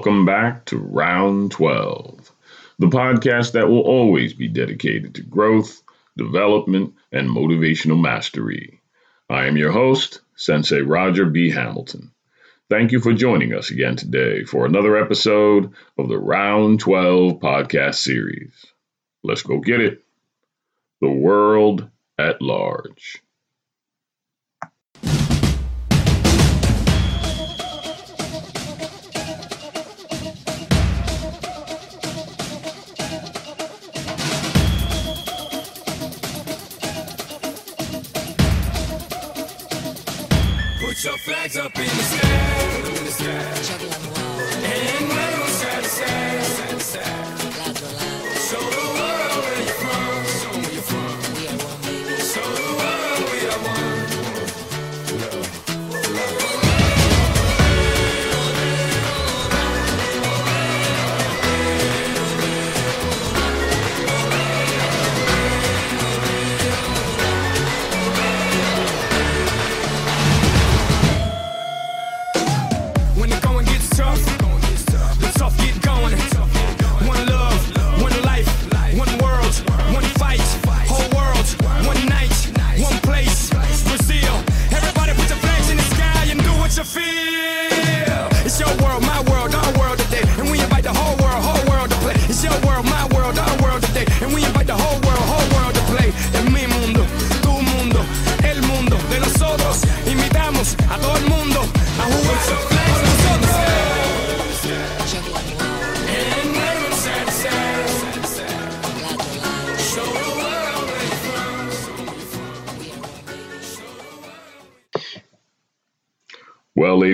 welcome back to Round 12, the podcast that will always be dedicated to growth, development, and motivational mastery. I am your host, Sensei Roger B. Hamilton. Thank you for joining us again today for another episode of the Round 12 podcast series. Let's go get it. The world at large. Your flags up in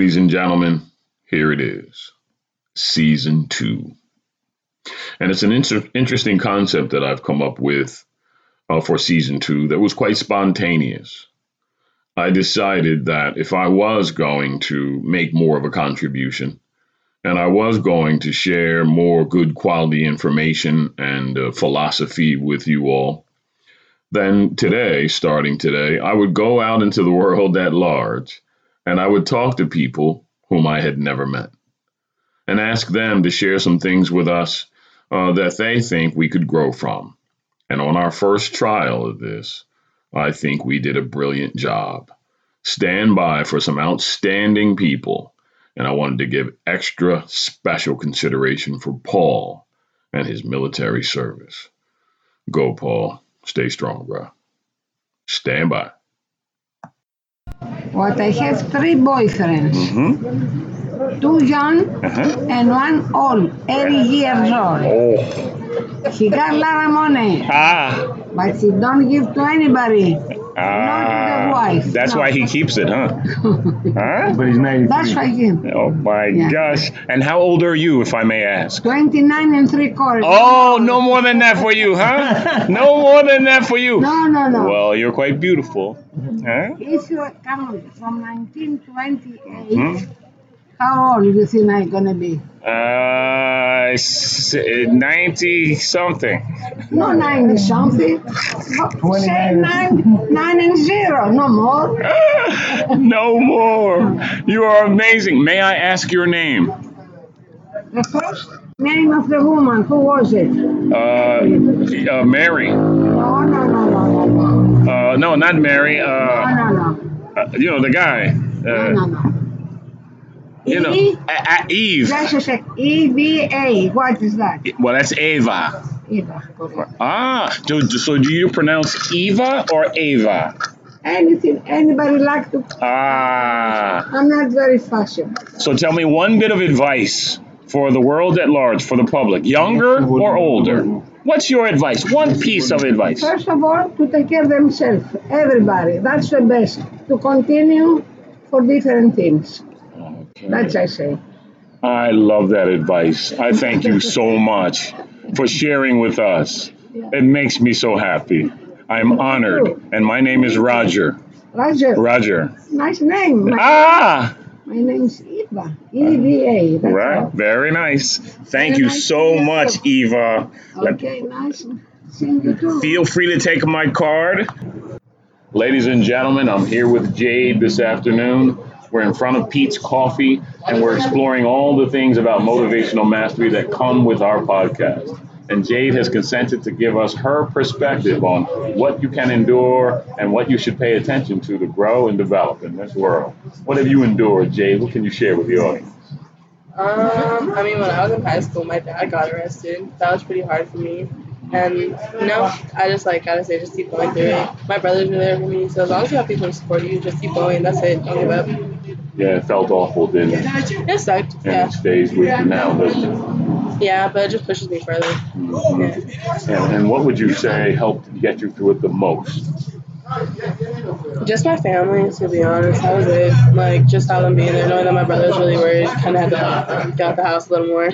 ladies and gentlemen, here it is, season two. And it's an inter- interesting concept that I've come up with uh, for season two that was quite spontaneous. I decided that if I was going to make more of a contribution and I was going to share more good quality information and uh, philosophy with you all, then today, starting today, I would go out into the world at large and I would talk to people whom I had never met and ask them to share some things with us uh, that they think we could grow from. And on our first trial of this, I think we did a brilliant job. Stand by for some outstanding people. And I wanted to give extra special consideration for Paul and his military service. Go, Paul. Stay strong, bro. Stand by. What I have three boyfriends, Mm-hmm. two young Uh-huh. and one old, 80 years old. Oh. He got a lot of money, Ah. but he don't give to anybody. Ah, wife, that's no. why he keeps it, huh? huh? But he's 93. That's why he Oh my Yeah. gosh! And how old are you, if I may ask? 29 and three quarters. Oh, no more than that for you, huh? No more than that for you. No, no, no. Well, you're quite beautiful, huh? If you come from 1928, Hmm? how old do you think I'm gonna be? Uh, s- ninety something. No, 90 something. Say nine, nine and zero, no more. no more. You are amazing. May I ask your name? The first name of the woman, who was it? Uh, uh Mary. Uh, no, not Mary. Uh, no, no. uh, you know the guy. No, Uh, no, no. you know, E? A- A- Eve. Just a. E V A. What is that? Well, that's Ava. Eva. correct. Ah, so, so do you pronounce Eva or Ava? Anything anybody like to? Ah, I'm not very fashion. so tell me one bit of advice for the world at large, for the public, younger or older. What's your advice? One piece of advice. First of all, to take care of themselves. Everybody. That's the best. To continue for different things. That's I say. I love that advice. I thank you so much for sharing with us. It makes me so happy. I'm honored, and my name is Roger. Roger. Roger. Nice name. My, Ah, my name's Eva. E V A. That's right. all. Very nice. Thank Very you nice so much, Eva. Let- Okay, nice. You too. Feel free to take my card. Ladies and gentlemen, I'm here with Jade this afternoon. We're in front of Peet's Coffee, and we're exploring all the things about motivational mastery that come with our podcast. And Jade has consented to give us her perspective on what you can endure and what you should pay attention to to grow and develop in this world. What have you endured, Jade? What can you share with the audience? Um, I mean, when I was in high school, my dad got arrested. That was pretty hard for me. And you know, I just like gotta say, just keep going through it. My brothers were there for me, so as long as you have people to support you, just keep going. That's it. Don't give up. Yeah, it felt awful, didn't it? It sucked. And Yeah. it stays with you now, doesn't it? Yeah, but it just pushes me further. Mhm. And, and what would you say helped get you through it the most? Just my family, to be honest. That was it. Like just how them being there, knowing that my brother was really worried, kind of had to get out the house a little more.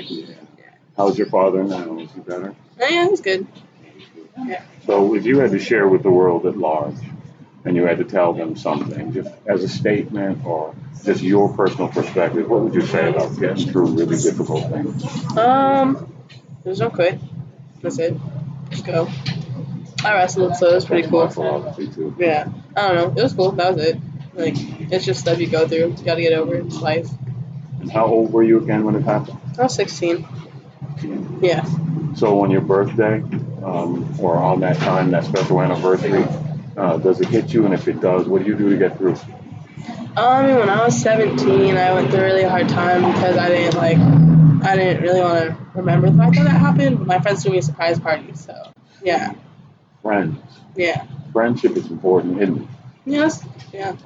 How's your father now? Is he better? Oh, yeah, he's good. So if you had to share with the world at large and you had to tell them something, just as a statement or just your personal perspective, what would you say about getting through really difficult things? Um, there's no quit. That's it. Just go. I wrestled, so it was pretty cool. Too. Yeah, I don't know. It was cool. That was it. Like, it's just stuff you go through. You gotta get over it. It's life. And how old were you again when it happened? I was 16. Yeah. So on your birthday, um, or on that time, that special anniversary, uh, does it hit you? And if it does, what do you do to get through? I mean, when I was 17, I went through a really hard time because I didn't like, I didn't really want to remember the fact that that happened. But my friends threw me a surprise party, so yeah, Friends. yeah, Friendship is important, isn't it? yes, yeah.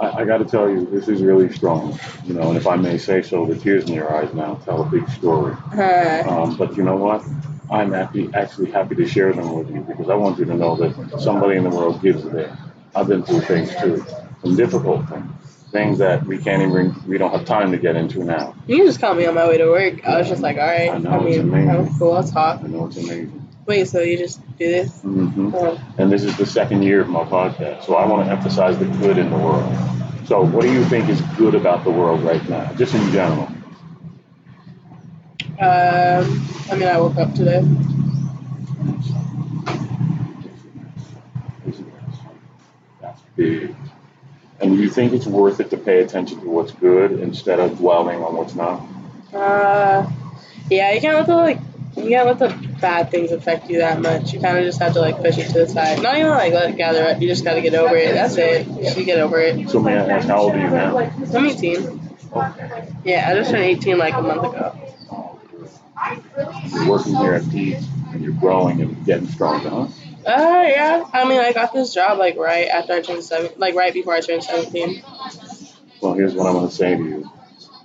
I, I got to tell you, this is really strong. You know, and if I may say so, the tears in your eyes now tell a big story. Uh, Um, but you know what? I'm happy, actually happy to share them with you because I want you to know that somebody in the world gives there. I've been through things too, some difficult things, things that we can't even, we don't have time to get into now. you just call me on my way to work. I was just like, all right. I I, know, it's mean, amazing. I'm cool. I'll talk. I know it's amazing. Wait, so you just do this? Mm-hmm. Oh. And this is the second year of my podcast, so I want to emphasize the good in the world. So, what do you think is good about the world right now, just in general? Um, I mean, I woke up today. That's big. And do you think it's worth it to pay attention to what's good instead of dwelling on what's not? Uh, yeah, you can't let the like, you can't let the bad things affect you that much. You kind of just have to like push it to the side. Not even like let it gather up. You just got to get over it. That's it. You get over it. So, may I ask, how old are you now? I'm 18. Yeah, I just turned 18 like a month ago. You're working here at Peet's and you're growing and getting stronger, huh? Uh, yeah. I mean, I got this job like right after I turned seven, like right before I turned 17. Well, here's what I want to say to you.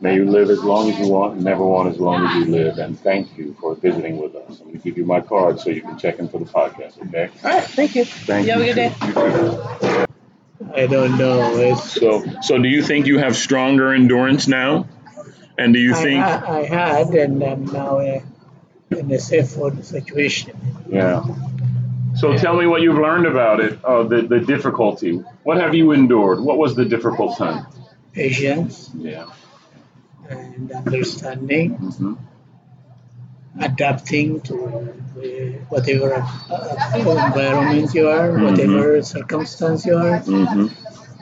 May you live as long as you want and never want as long as you live. And thank you for visiting with us. I'm going to give you my card so you can check in for the podcast, okay? All right, thank you. Thank you you. have a good day. I don't know. It's, So, so do you think you have stronger endurance now? And do you I, think, ha- I had, and I'm now uh, in a safer situation. yeah. So tell me what you've learned about it, uh, the, the difficulty. What have you endured? What was the difficult time? Patience Yeah. and understanding, hmm adapting to uh, whatever uh, environment you are, Mhm. whatever circumstance you are. hmm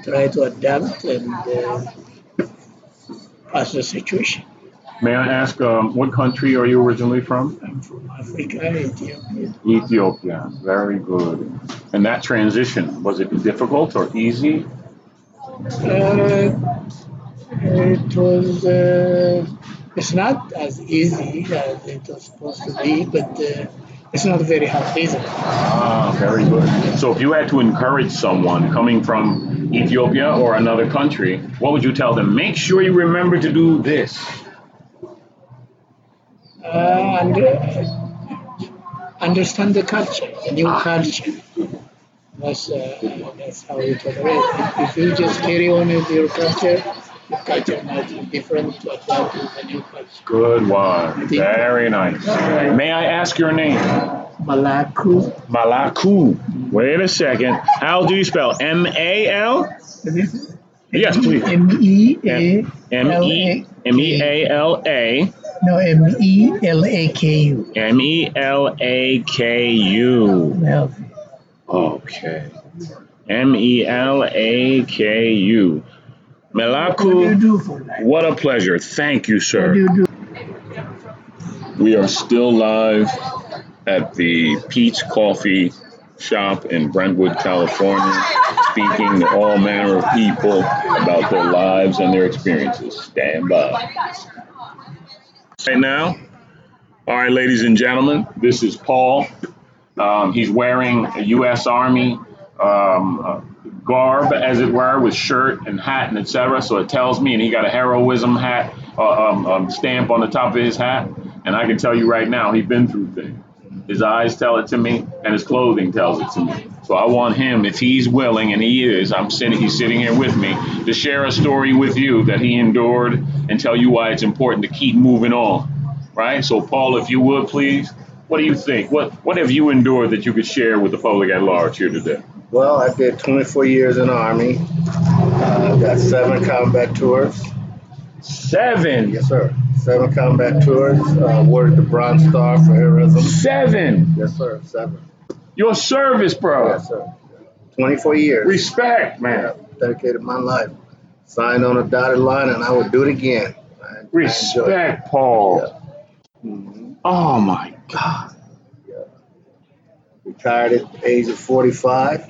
Try to adapt and pass the situation. May I ask, um, what country are you originally from? I'm from Africa, Ethiopia. Ethiopia. Very good. And that transition, was it difficult or easy? Uh, it was. Uh, it's not as easy as it was supposed to be, but uh, it's not very hard either. Ah, very good. So if you had to encourage someone coming from Ethiopia or another country, what would you tell them? Make sure you remember to do this. Uh, and uh, understand the culture, the new culture. That's uh, that's how it operates. If you just carry on with your culture, your culture might be different to uh, the new culture. Good one. Very nice. May I ask your name? Melaku. Melaku. Wait a second. How do you spell M A L? Yes, please. M E A M E M E A L A no M E L A K U. M E L A K U. Okay. M E L A K U. Melaku, do for that? what a pleasure. Thank you, sir. you? We are still live at the Peet's Coffee Shop in Brentwood, California, speaking to all manner of people about their lives and their experiences. Stand by. Right now, all right, ladies and gentlemen, this is Paul. Um, he's wearing a U.S. Army um, uh, garb, as it were, with shirt and hat and etc. So it tells me, and he got a heroism hat uh, um, um, stamp on the top of his hat, and I can tell you right now, he's been through things. His eyes tell it to me, and his clothing tells it to me. So I want him, if he's willing, and he is, I'm sitting, he's sitting here with me, to share a story with you that he endured and tell you why it's important to keep moving on. Right? So Paul, if you would please, what do you think? What what have you endured that you could share with the public at large here today? Well, I did 24 years in the Army. Uh, got seven combat tours. Seven. Yes, sir. Seven combat tours. Uh, awarded the Bronze Star for heroism. Seven. Yes, sir. Seven. Your service, bro. Yes, sir. 24 years. Respect, man. Yeah, dedicated my life. Signed on a dotted line, and I would do it again. I, I. Respect, Paul. Mhm. Oh my God. Retired at the age of 45.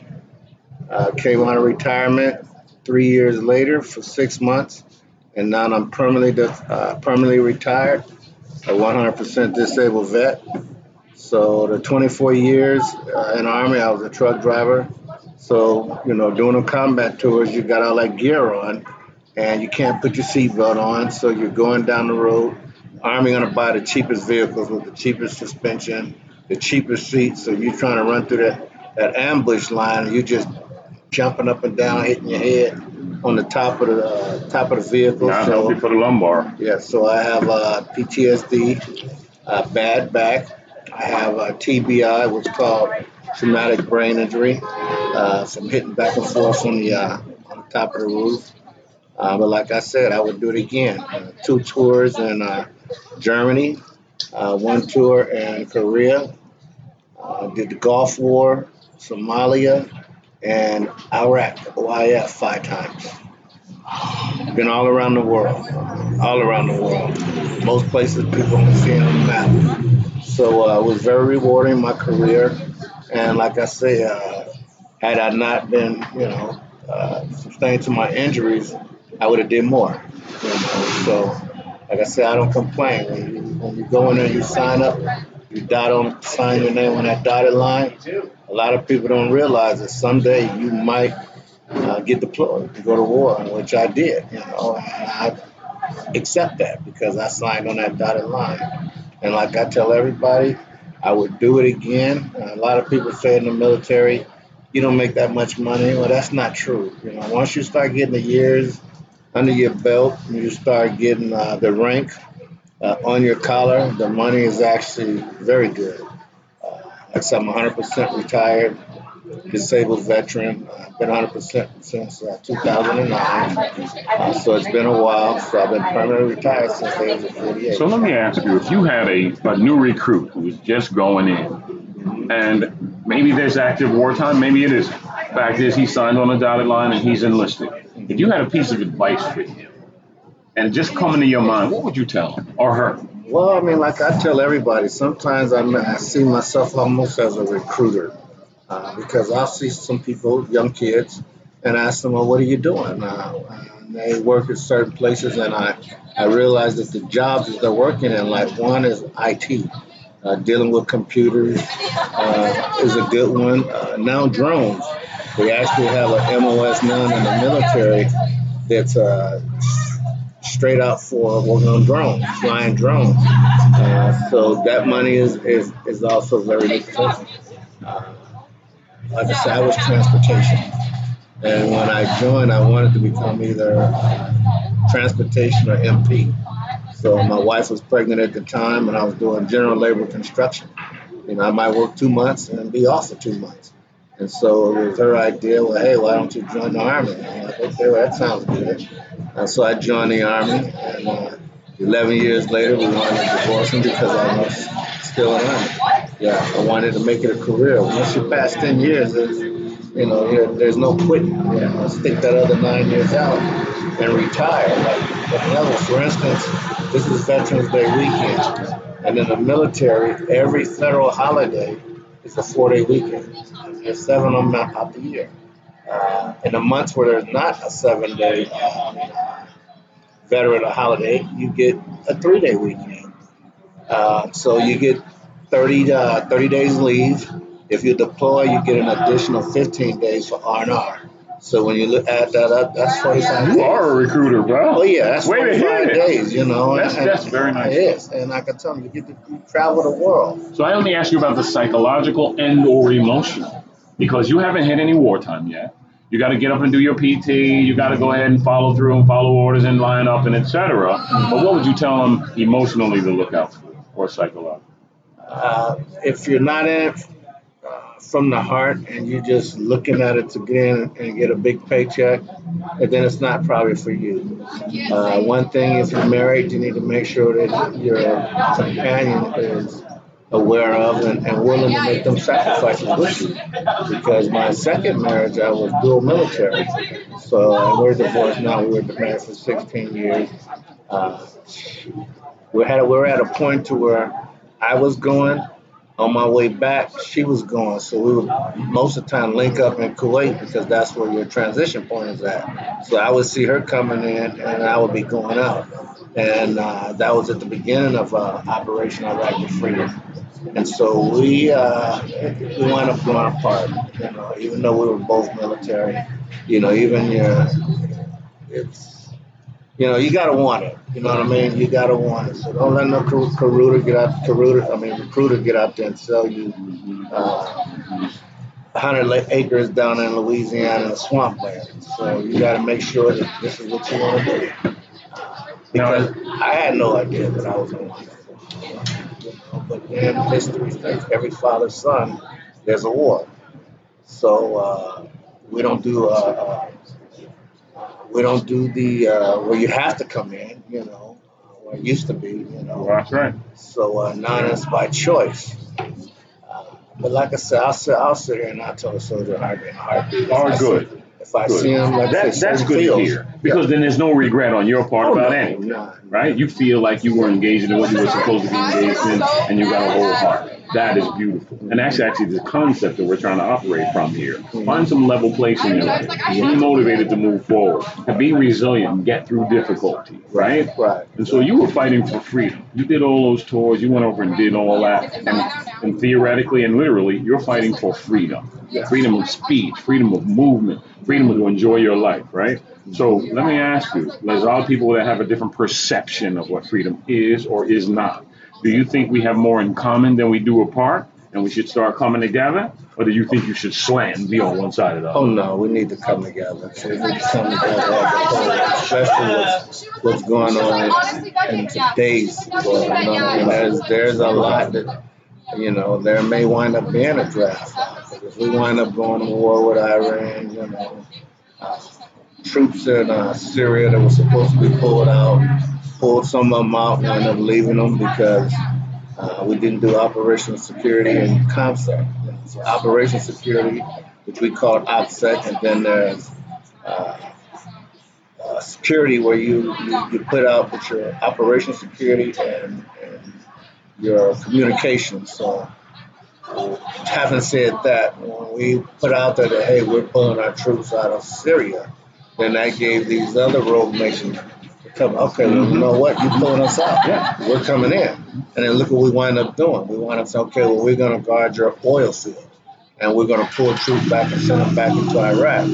Uh, came out of retirement three years later for six months, and now I'm permanently uh, permanently retired, a 100% disabled vet. So the 24 years uh, in Army, I was a truck driver. So you know, doing the combat tours, you got all that gear on, and you can't put your seatbelt on. So you're going down the road. Army gonna buy the cheapest vehicles with the cheapest suspension, the cheapest seats. So you're trying to run through that that ambush line, and you just jumping up and down, hitting your head on the top of the uh, top of the vehicle. Not so healthy for the lumbar. yeah, so I have uh, PTSD, uh, bad back. I have uh, TBI, what's called traumatic brain injury, uh, from hitting back and forth on the uh, on the top of the roof. Uh, but like I said, I would do it again. Uh, two tours in uh, Germany, uh, one tour in Korea. Uh, did the Gulf War, Somalia, and Iraq, OIF five times. Been all around the world, all around the world. Most places people don't see on the map. So uh, it was very rewarding my career. And like I say, uh, had I not been, you know, uh, sustained to my injuries, I would have did more. You know? So, like I said, I don't complain. When you, when you go in there, you sign up, you dot on, sign your name on that dotted line. A lot of people don't realize that someday you might uh, get deployed go to war, which I did. You know, and I accept that because I signed on that dotted line. And like I tell everybody, I would do it again. A lot of people say in the military, you don't make that much money. Well, that's not true. You know, once you start getting the years under your belt, you start getting uh, the rank uh, on your collar, the money is actually very good. Uh, like I said, I'm 100% retired, disabled veteran. I've been 100% since uh, 2009. Uh, so it's been a while. So I've been permanently retired since the age of 48. So let me ask you, if you had a, a new recruit who's just going in, and maybe there's active wartime, maybe it isn't. Fact is, he signed on a dotted line and he's enlisted. If you had a piece of advice for him, and just coming to your mind, what would you tell him or her? Well, I mean, like I tell everybody, sometimes I, I see myself almost as a recruiter uh, because I'll see some people, young kids, and I ask them, well, what are you doing? Uh, they work at certain places, and I, I realize that the jobs that they're working in, like one is IT, uh, dealing with computers uh, is a good one. Uh, now drones. We actually have a MOS now in the military that's uh, straight up for working on drones, flying drones. Uh, so that money is, is, is also very lucrative. Uh, like I said, I was transportation. And when I joined, I wanted to become either transportation or MP. So my wife was pregnant at the time, and I was doing general labor construction. You know, I might work two months and be off for two months. And so it was her idea, well, hey, why don't you join the Army? And I'm like, okay, well, that sounds good. And so I joined the Army, and uh, 11 years later, we wanted to divorce him because I was still in Army. Yeah, I wanted to make it a career. Once you pass 10 years, You know, there- there's no quitting. You know, stick that other nine years out and retire. Like, in for instance, this is Veterans Day weekend, and in the military, every federal holiday is a four-day weekend. There's seven of them out the year. Uh, in the months where there's not a seven-day uh, veteran holiday, you get a three-day weekend. Uh, so you get 30, uh, 30 days leave. If you deploy, you get an additional 15 days for R&R. So when you look, add that up, that's 45 You days. are a recruiter, bro. Oh yeah, that's Way to hit 45 it. days, you know. That's- and- that's very nice. It is, and I can tell you, you get to you travel the world. So I only ask you about the psychological and or emotional because you haven't hit any wartime yet. You got to get up and do your PT. You got to go ahead and follow through and follow orders and line up and etc. But what would you tell them emotionally to look out for or psychologically? Uh, if you're not in it uh, from the heart and you're just looking at it to get in and get a big paycheck, then it's not probably for you. Uh, one thing, if you're married, you need to make sure that your companion is aware of and, and willing to make them sacrifices with you. Because my second marriage, I was dual military. So and we're divorced now. We were married for 16 years. Uh, we had we were at a point to where I was going on my way back. She was going, so we would most of the time link up in Kuwait because that's where your transition point is at. So I would see her coming in, and I would be going out, and uh, that was at the beginning of uh, Operation Iraqi Freedom. And so we uh, we wound up going apart. You know, even though we were both military, you know, even your it's you know, you gotta want it. You know what I mean? You gotta want it. So don't let no recru- recruiter get out, recruiter, I mean, recruiter get out there and sell you uh, 100 acres down in Louisiana swampland. So you gotta make sure that this is what you want to do. Because I had no idea that I was going to you know, But then history says every father's son, there's a war. So uh, we don't do uh, uh, we don't do the uh, where you have to come in, you know, where it used to be, you know. That's right. So uh, now it's by choice. Uh, but like I said, I'll sit, I'll sit here and I'll tell a soldier heartbeat, heartbeat. Are If I see- good. If I Good. see him, like That, that's good to hear because then there's no regret on your part Oh, about no, anything. no. right? You feel like you were engaged in what you were supposed to be engaged in, and you got a whole heart. That is beautiful, and that's actually the concept that we're trying to operate from here. Find some level place in your life. Be motivated to move forward, and be resilient, and get through difficulty, right? Right. And so you were fighting for freedom. You did all those tours. You went over and did all that, and, and theoretically and literally, you're fighting for freedom. Freedom of speech, freedom of movement, freedom to enjoy your life, right? So let me ask you, there's a lot of people that have a different perception of what freedom is or is not. Do you think we have more in common than we do apart, and we should start coming together, or do you think you should slam be on one side of the Oh no, we need to come together. So we need to come together especially what's, what's going on in today's world. You know, there's there's a lot that you know there may wind up being a draft. If we wind up going to war with Iran, you know, uh, troops in uh, Syria that were supposed to be pulled out, pulled some of them out, and ended up leaving them because uh, we didn't do operational security and ComSec. So operational security, which we call OPSEC, and then there's uh, uh, security where you, you, you put out with your operational security and, and your communications. So having said that, when we put out there that, hey, we're pulling our troops out of Syria, then that gave these other rogue nations come, okay, well, you know what? You're pulling us out. Yeah. We're coming in. And then look what we wind up doing. We wind up saying, okay, well, we're going to guard your oil field. And we're going to pull troops back and send them back into Iraq.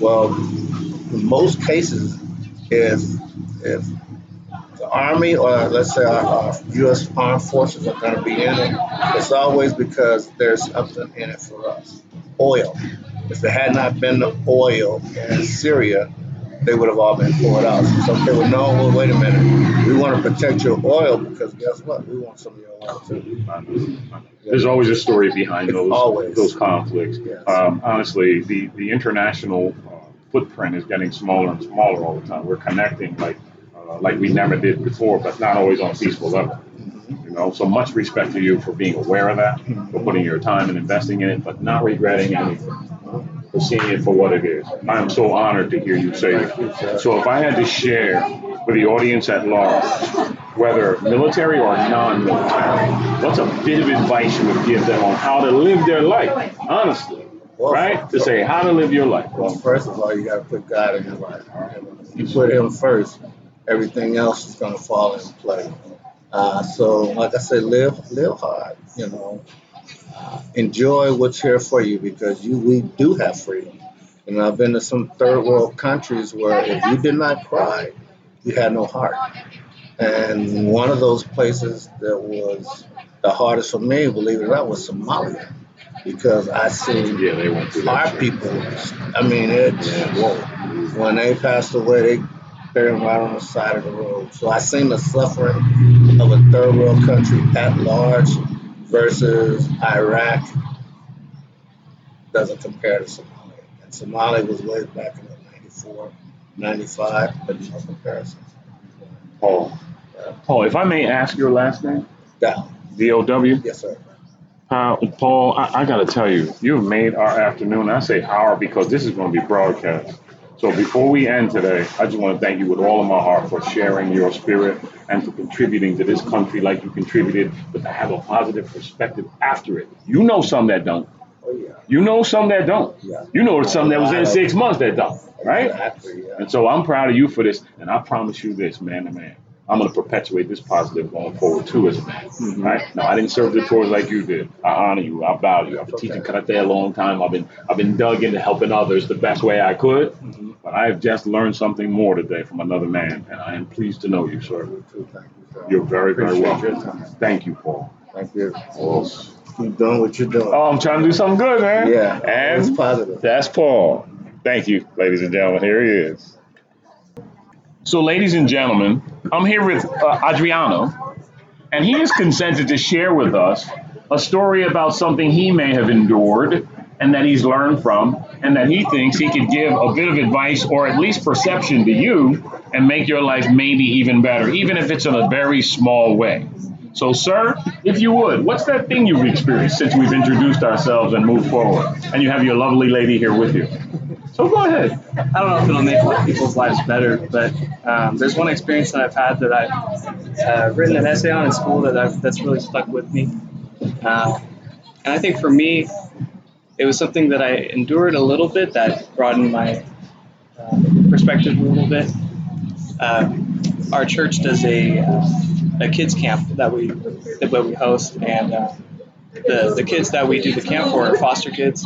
Well, in most cases, if, if the Army or let's say our, our U.S. Armed Forces are going to be in it, it's always because there's something in it for us. Oil. If it had not been the oil in Syria, they would have all been pulled out. So they well, no, well, wait a minute. We want to protect your oil because guess what? We want some of your oil too. There's always a story behind those Always. those conflicts. Yes. Um, honestly, the the international uh, footprint is getting smaller and smaller all the time. We're connecting like uh, like we never did before, but not always on a peaceful level. You know, so much respect to you for being aware of that, for putting your time and investing in it, but not regretting anything. For seeing it for what it is. I am so honored to hear you say it. So if I had to share for the audience at large, whether military or non-military, what's a bit of advice you would give them on how to live their life, honestly, Well, right? To say how to live your life. Well, first of all, you got to put God in your life. You put Him first, everything else is going to fall in place. Uh, so, like I said, live live hard. You know, enjoy what's here for you because you we do have freedom. And I've been to some third world countries where if you did not cry, you had no heart. And one of those places that was the hardest for me, believe it or not, was Somalia because I seen Yeah, they went through that. our people, I mean, it, whoa. When they passed away, they buried them right on the side of the road. So I seen the suffering of a third world country at large versus Iraq doesn't compare to Somalia. And Somalia was way back in the 94, 95, but no comparison. Paul. Paul, if I may ask your last name, Dow. D-O-W. Yes, sir. Uh, Paul, I, I got to tell you, you've made our afternoon. I say our because this is going to be broadcast. So before we end today, I just want to thank you with all of my heart for sharing your spirit and for contributing to this country like you contributed, but to have a positive perspective after it. You know some that don't. Oh, yeah. You know some that don't. Yeah. You know some that was in six months that don't, right? Exactly, yeah. And so I'm proud of you for this, and I promise you this, man to man. I'm going to perpetuate this positive going forward too as a man. Mm-hmm. Right? Now I didn't serve the tours like you did. I honor you. I value you. I've been teaching karate a long time. I've been I've been dug into helping others the best way I could. Mm-hmm. But I have just learned something more today from another man, and I am pleased to know you, sir. Thank you, sir. You're very, very welcome. your. Thank you, Paul. Thank you. Paul. Keep doing what you're doing. Oh, I'm trying to do something good, man. yeah. And it's positive. that's Paul. Thank you, ladies and gentlemen. Here he is. So, ladies and gentlemen, I'm here with uh, Adriano, and he has consented to share with us a story about something he may have endured and that he's learned from, and that he thinks he could give a bit of advice or at least perception to you and make your life maybe even better, even if it's in a very small way. So, sir, if you would, what's that thing you've experienced since we've introduced ourselves and moved forward? And you have your lovely lady here with you. So go ahead. I don't know if it'll make people's lives better, but um, there's one experience that I've had that I've uh, written an essay on in school that I've, that's really stuck with me. Uh, and I think for me, it was something that I endured a little bit that broadened my uh, perspective a little bit. Uh, our church does a, uh, a kids camp that we that we host, and uh, the the kids that we do the camp for are foster kids,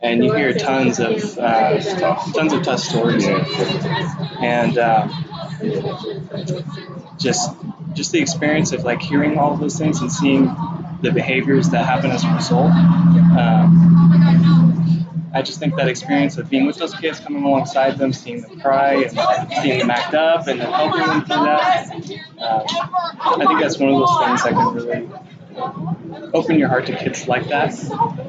and you hear tons of uh, tons of tough stories, and uh, just just the experience of like hearing all of those things and seeing the behaviors that happen as a result. Um, I just think that experience of being with those kids, coming alongside them, seeing them cry, and seeing them act up, and then helping them through that. Uh, I think that's one of those things that can really open your heart to kids like that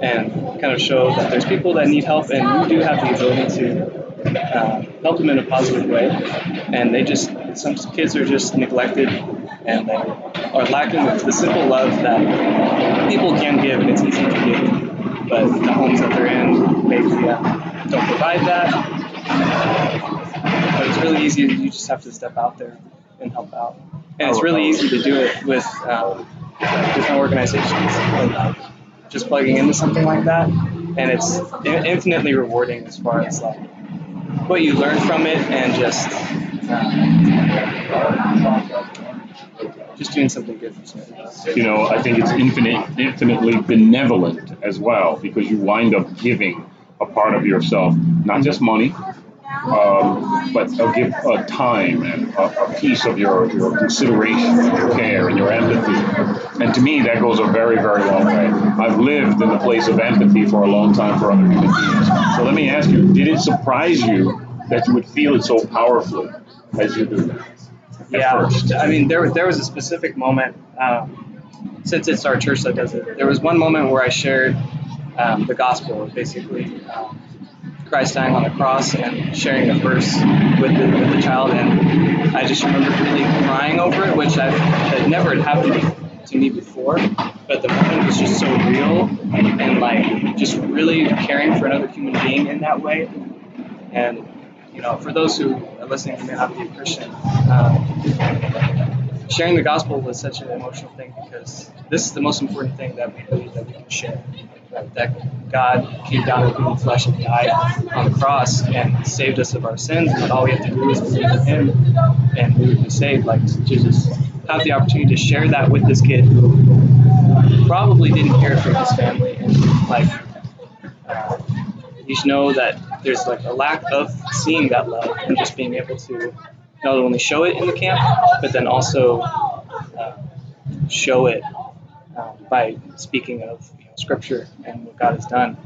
and kind of show that there's people that need help and you do have the ability to uh, help them in a positive way and they just some kids are just neglected and they are lacking the simple love that people can give and it's easy to give but the homes that they're in uh, don't provide that. But it's really easy you just have to step out there and help out. And it's really easy to do it with um, different organizations and just plugging into something like that. And it's in- infinitely rewarding as far as like what you learn from it and just uh, just doing something good. You know, I think it's infinite, infinitely benevolent as well because you wind up giving a part of yourself, not just money, um, but a give a time and a, a piece of your, your consideration, your care, and your empathy. And to me, that goes a very, very long way. I've lived in the place of empathy for a long time for other human beings. So let me ask you: Did it surprise you that you would feel it so powerfully as you do? At yeah, first? I mean, there there was a specific moment um, since it's our church that does it. There was one moment where I shared um, the gospel, basically um, Christ dying on the cross and sharing a verse with the, with the child, and I just remember really crying over it, which I've, had never had happened to me before, but the moment was just so real and like just really caring for another human being in that way. And you know, for those who listening may not be a Christian, um, sharing the gospel was such an emotional thing because this is the most important thing that we believe that we can share. That, God came down in human flesh and died on the cross and saved us of our sins, and all we have to do is believe in Him, and we would be saved. Like to just have the opportunity to share that with this kid who probably didn't hear it from his family, and like uh, you know that there's like a lack of seeing that love and just being able to not only show it in the camp, but then also uh, show it uh, by speaking of you know, scripture and what God has done.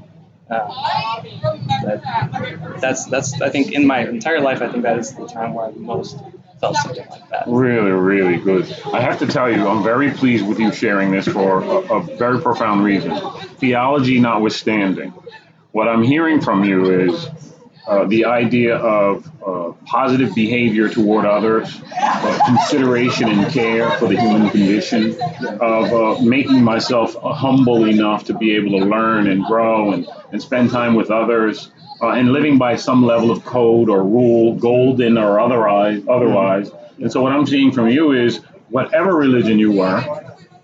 That, that's that's I think in my entire life I think that is the time where I most felt something like that. Really, really good. I have to tell you, I'm very pleased with you sharing this for a, a very profound reason. Theology notwithstanding, what I'm hearing from you is uh, the idea of uh, positive behavior toward others, uh, consideration and care for the human condition, of uh, making myself humble enough to be able to learn and grow and, and spend time with others, uh, and living by some level of code or rule, golden or otherwise. otherwise. And so, what I'm seeing from you is whatever religion you were,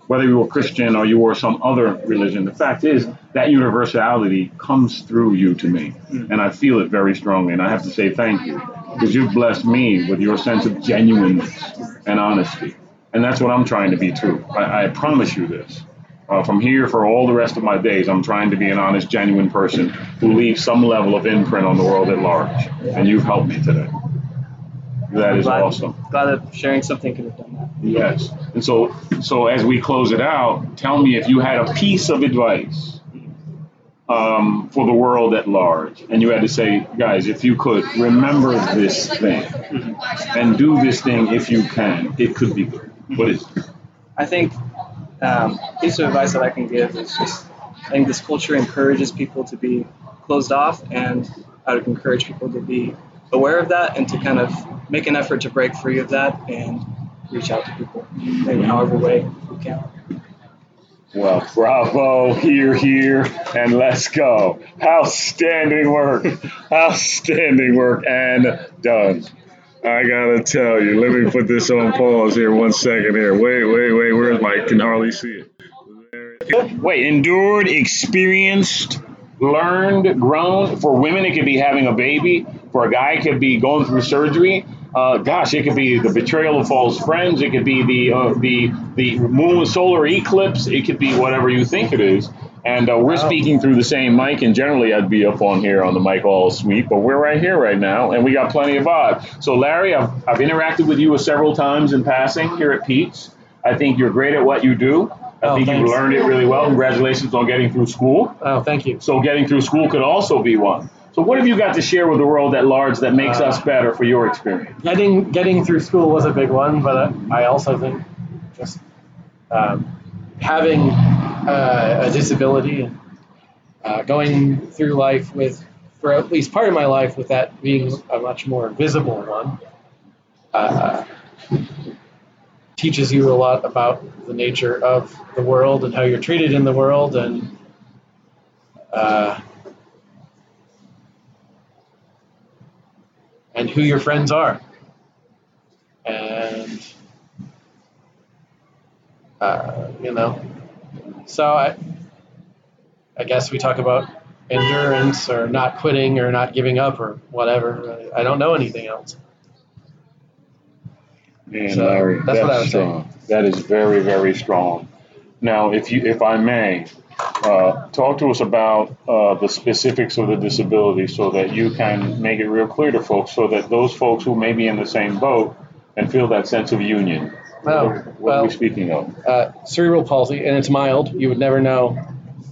whether you were Christian or you were some other religion, the fact is that universality comes through you to me. And I feel it very strongly. And I have to say thank you because you've blessed me with your sense of genuineness and honesty. And that's what I'm trying to be too. I, I promise you this. Uh, from here for all the rest of my days, I'm trying to be an honest, genuine person who leaves some level of imprint on the world at large. And you've helped me today. That is glad, awesome. Glad that sharing something could have done that. Yes. And so, so as we close it out, tell me if you had a piece of advice um, for the world at large, and you had to say, guys, if you could remember this thing and do this thing if you can, it could be good. What is it? I think um, piece of advice that I can give is just I think this culture encourages people to be closed off, and I would encourage people to be aware of that and to kind of make an effort to break free of that and reach out to people in however way we can. Well, bravo, here, here, and let's go. Outstanding work. Outstanding work, and done. I gotta tell you, let me put this on pause here one second here. Wait, wait, wait, where's my, can hardly see it. Wait, endured, experienced, learned, grown. For women, it could be having a baby. For a guy, it could be going through surgery. Uh, gosh, it could be the betrayal of false friends. It could be the uh, the the moon and solar eclipse. It could be whatever you think it is. And uh, we're speaking through the same mic, and generally I'd be up on here on the mic all sweet, but we're right here right now, and we got plenty of vibe. So Larry, I've, I've interacted with you several times in passing here at Peet's. I think you're great at what you do. I Oh, think you thanks. learned it really well. Congratulations on getting through school. Oh, thank you. So getting through school could also be one. So what have you got to share with the world at large that makes Uh, us better for your experience? Getting getting through school was a big one, but I also think just um, having uh, a disability and uh, going through life with, for at least part of my life, with that being a much more visible one, uh, teaches you a lot about the nature of the world and how you're treated in the world and. Uh, and who your friends are. And, uh, you know, so I, I guess we talk about endurance or not quitting or not giving up or whatever. I don't know anything else. Man, So, Larry, that's that's, what I would say. strong. That is very, very strong. Now, if you, if I may, uh, talk to us about uh, the specifics of the disability, so that you can make it real clear to folks, so that those folks who may be in the same boat and feel that sense of union. Oh, what, what are we speaking of? Uh, cerebral palsy, and it's mild. You would never know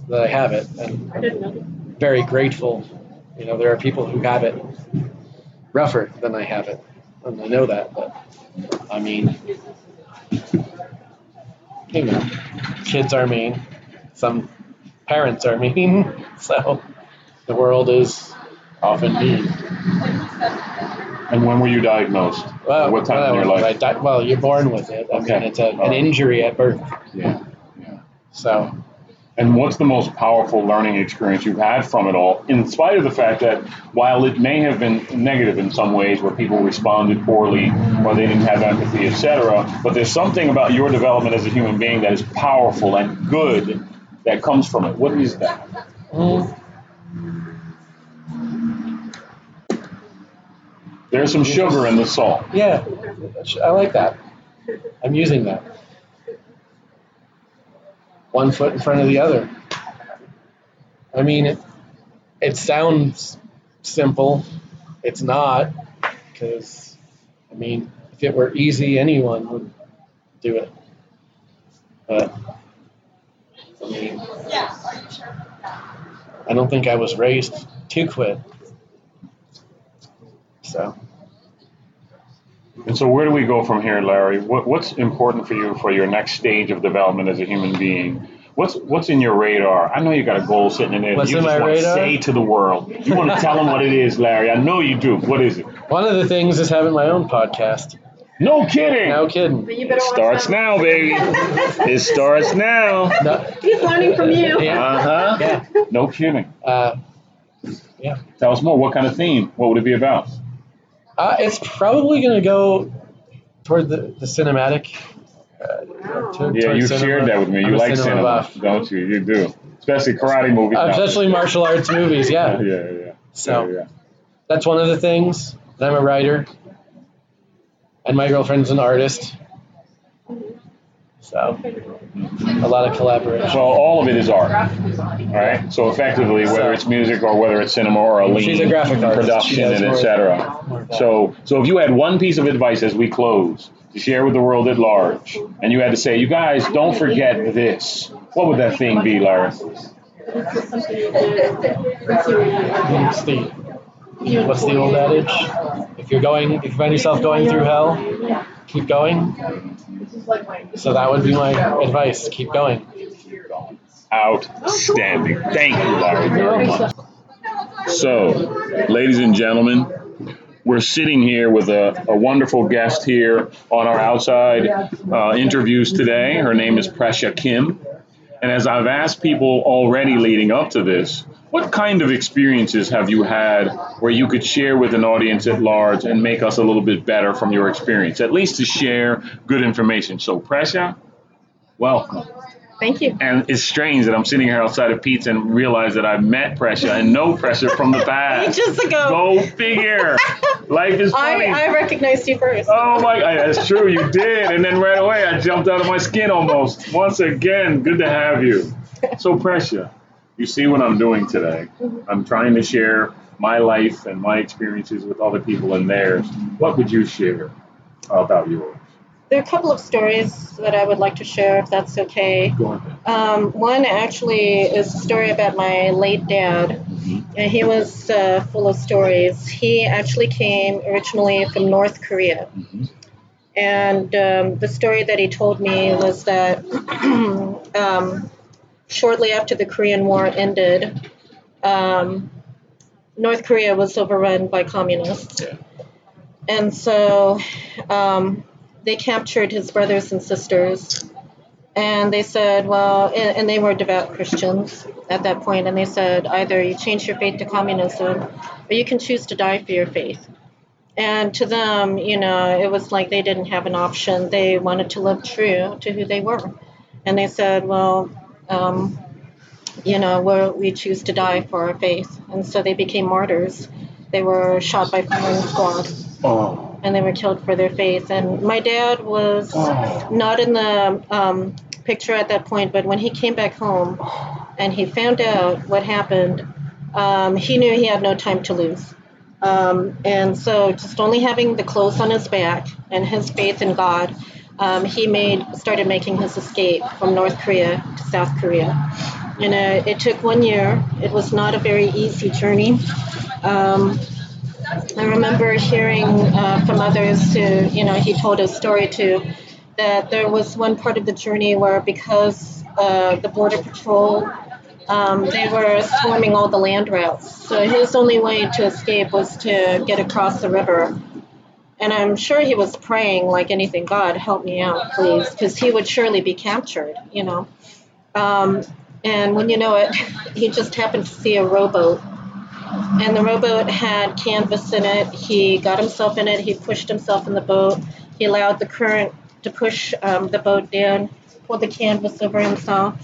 that I have it. And I didn't know. very grateful. You know, there are people who have it rougher than I have it, and I know that. But I mean, you know, kids are mean. Some parents are mean. So the world is often mean. And when were you diagnosed? Well, what time well, in your life? I di- well, you're born with it. I Okay. mean, it's a, an injury at birth. Yeah. Yeah. So And what's the most powerful learning experience you've had from it all, in spite of the fact that while it may have been negative in some ways, where people responded poorly or they didn't have empathy, etc., but there's something about your development as a human being that is powerful and good that comes from it. What is that? mm, There's some sugar in the salt. yeah, I like that. I'm using that. One foot in front of the other. I mean, it, it sounds simple. It's not, because, I mean, if it were easy, anyone would do it. But, I mean, I don't think I was raised to quit. So, And so, where do we go from here, Larry? What, what's important for you for your next stage of development as a human being? What's what's in your radar? I know you got a goal sitting in there. What's you in just my want radar? to say to the world. You want to tell them what it is, Larry. I know you do. What is it? one of the things is having my own podcast. No kidding. No kidding. But you better watch starts that. now, baby. it starts now. No, He's learning from you. yeah. Uh huh. Yeah. No kidding. Uh, yeah. Tell us more. What kind of theme? What would it be about? uh, it's probably going to go toward the, the cinematic. Uh, to- Yeah, you cinema. shared that with me. You I'm like cinema, buff. don't you? You do. Especially karate movies. Uh, now. especially martial arts movies, Yeah, yeah. yeah, yeah. So yeah, yeah. that's one of the things. I'm a writer, and my girlfriend's an artist. So a lot of collaboration. So all of it is art, right? So effectively, whether So- it's music or whether it's cinema or a lean She's a graphic artist. She production does and more- etc. more of that. So, so if you had one piece of advice as we close to share with the world at large, and you had to say, "You guys, don't forget this," what would that thing be, Larry? What's the what's the old adage? If you're going, if you find yourself going through hell, keep going. So that would be my advice: keep going. Outstanding. Thank you, Larry, very much. So, ladies and gentlemen, we're sitting here with a, a wonderful guest here on our outside uh, interviews today. Her name is Precia Kim. And as I've asked people already leading up to this, what kind of experiences have you had where you could share with an audience at large and make us a little bit better from your experience, at least to share good information? So, Precia, welcome. Thank you. And it's strange that I'm sitting here outside of Peet's and realize that I've met Precia and know Precia from the past. Ages ago. Go figure. Life is I, funny. I recognized you first. Oh my! I- That's true. You did, and then right away I jumped out of my skin almost. Once again, good to have you. So Precia. You see what I'm doing today. Mm-hmm. I'm trying to share my life and my experiences with other people and theirs. What would you share about yours? There are a couple of stories that I would like to share, if that's okay. Um, one actually is a story about my late dad. And he was uh, full of stories. He actually came originally from North Korea. And um, the story that he told me was that um, shortly after the Korean War ended, um, North Korea was overrun by communists. And so um, they captured his brothers and sisters. And they said, well, and, and they were devout Christians at that point, and they said, either you change your faith to communism or you can choose to die for your faith. And to them, you know, it was like they didn't have an option. They wanted to live true to who they were. And they said, well, um, you know, we're, we choose to die for our faith. And so they became martyrs. They were shot by firing squad Oh, and they were killed for their faith. And my dad was not in the um, picture at that point, but when he came back home and he found out what happened, um, he knew he had no time to lose. Um, and so, just only having the clothes on his back and his faith in God, um, he made started making his escape from North Korea to South Korea. And uh, it took one year. It was not a very easy journey. Um, I remember hearing uh, from others who, you know, he told his story to, that there was one part of the journey where because uh, the border patrol um, they were swarming all the land routes. So his only way to escape was to get across the river. And I'm sure he was praying like anything, God, help me out, please, because he would surely be captured, you know. Um, and when you know it, he just happened to see a rowboat. And the rowboat had canvas in it. He got himself in it. He pushed himself in the boat. He allowed the current to push um, the boat down, pulled the canvas over himself.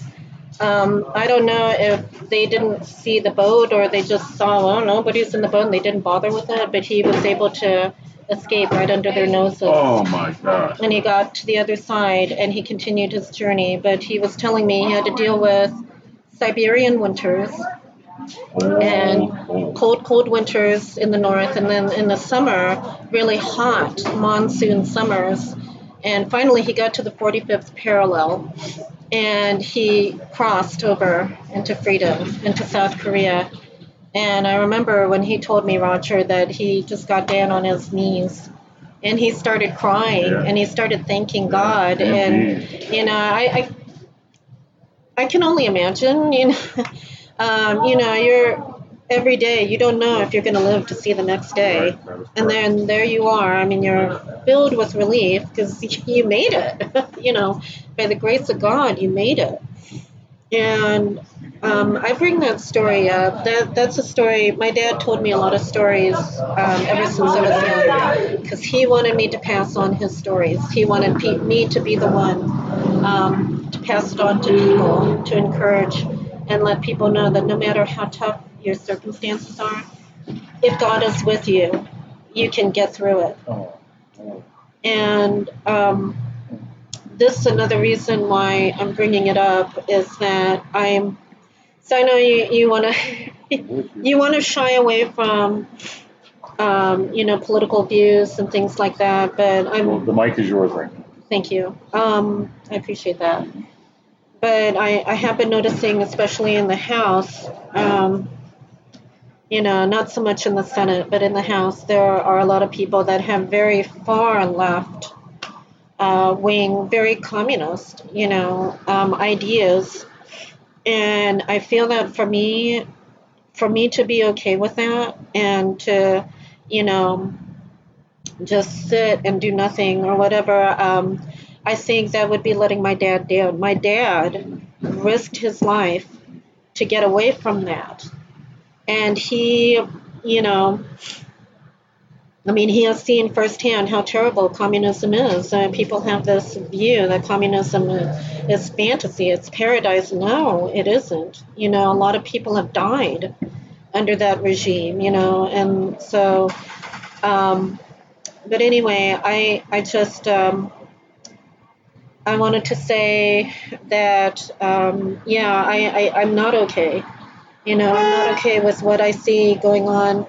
Um, I don't know if they didn't see the boat or they just saw, oh, nobody's in the boat and they didn't bother with it, but he was able to escape right under their noses. Oh my God. And he got to the other side and he continued his journey. But he was telling me he had to deal with Siberian winters and cold, cold winters in the north, and then in the summer, really hot monsoon summers. And finally, he got to the 45th parallel and he crossed over into freedom, into South Korea. And I remember when he told me, Roger, that he just got down on his knees and he started crying Yeah. and he started thanking God. And, you know, I, I, I can only imagine, you know, um, you know, you're every day, you don't know if you're going to live to see the next day. And then there you are. I mean, you're filled with relief because you made it. you know, by the grace of God, you made it. And um, I bring that story up. That that's a story. My dad told me a lot of stories um, ever since I was young, because he wanted me to pass on his stories. He wanted pe- me to be the one um, to pass it on to people, to encourage and let people know that no matter how tough your circumstances are, if God is with you, you can get through it. And um, this is another reason why I'm bringing it up is that I'm. So I know you you want to you want to shy away from um, you know political views and things like that, but I'm Well, the mic is yours right now. Thank you. Um, I appreciate that. But I, I have been noticing, especially in the House, um, you know, not so much in the Senate, but in the House, there are a lot of people that have very far left uh, wing, very communist, you know, um, ideas. And I feel that for me, for me to be okay with that and to, you know, just sit and do nothing or whatever, um, I think that would be letting my dad down. My dad risked his life to get away from that. And he, you know, I mean, he has seen firsthand how terrible communism is. Uh, people have this view that communism is fantasy, it's paradise. No, it isn't. You know, a lot of people have died under that regime, you know, and so, um, but anyway, I, I just, um, I wanted to say that, um, yeah, I, I, I'm not okay. You know, I'm not okay with what I see going on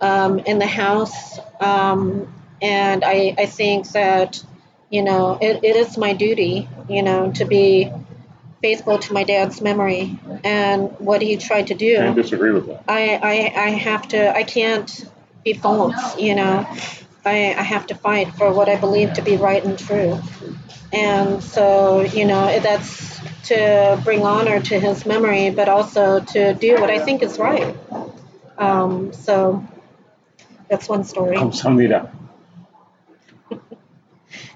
um, in the House. Um, and I, I think that, you know, it, it is my duty, you know, to be faithful to my dad's memory and what he tried to do. Can't disagree with that. I, I, I have to, I can't be false, you know. I, I have to fight for what I believe to be right and true. And so, you know, that's to bring honor to his memory, but also to do what I think is right. Um, so that's one story. 감사합니다.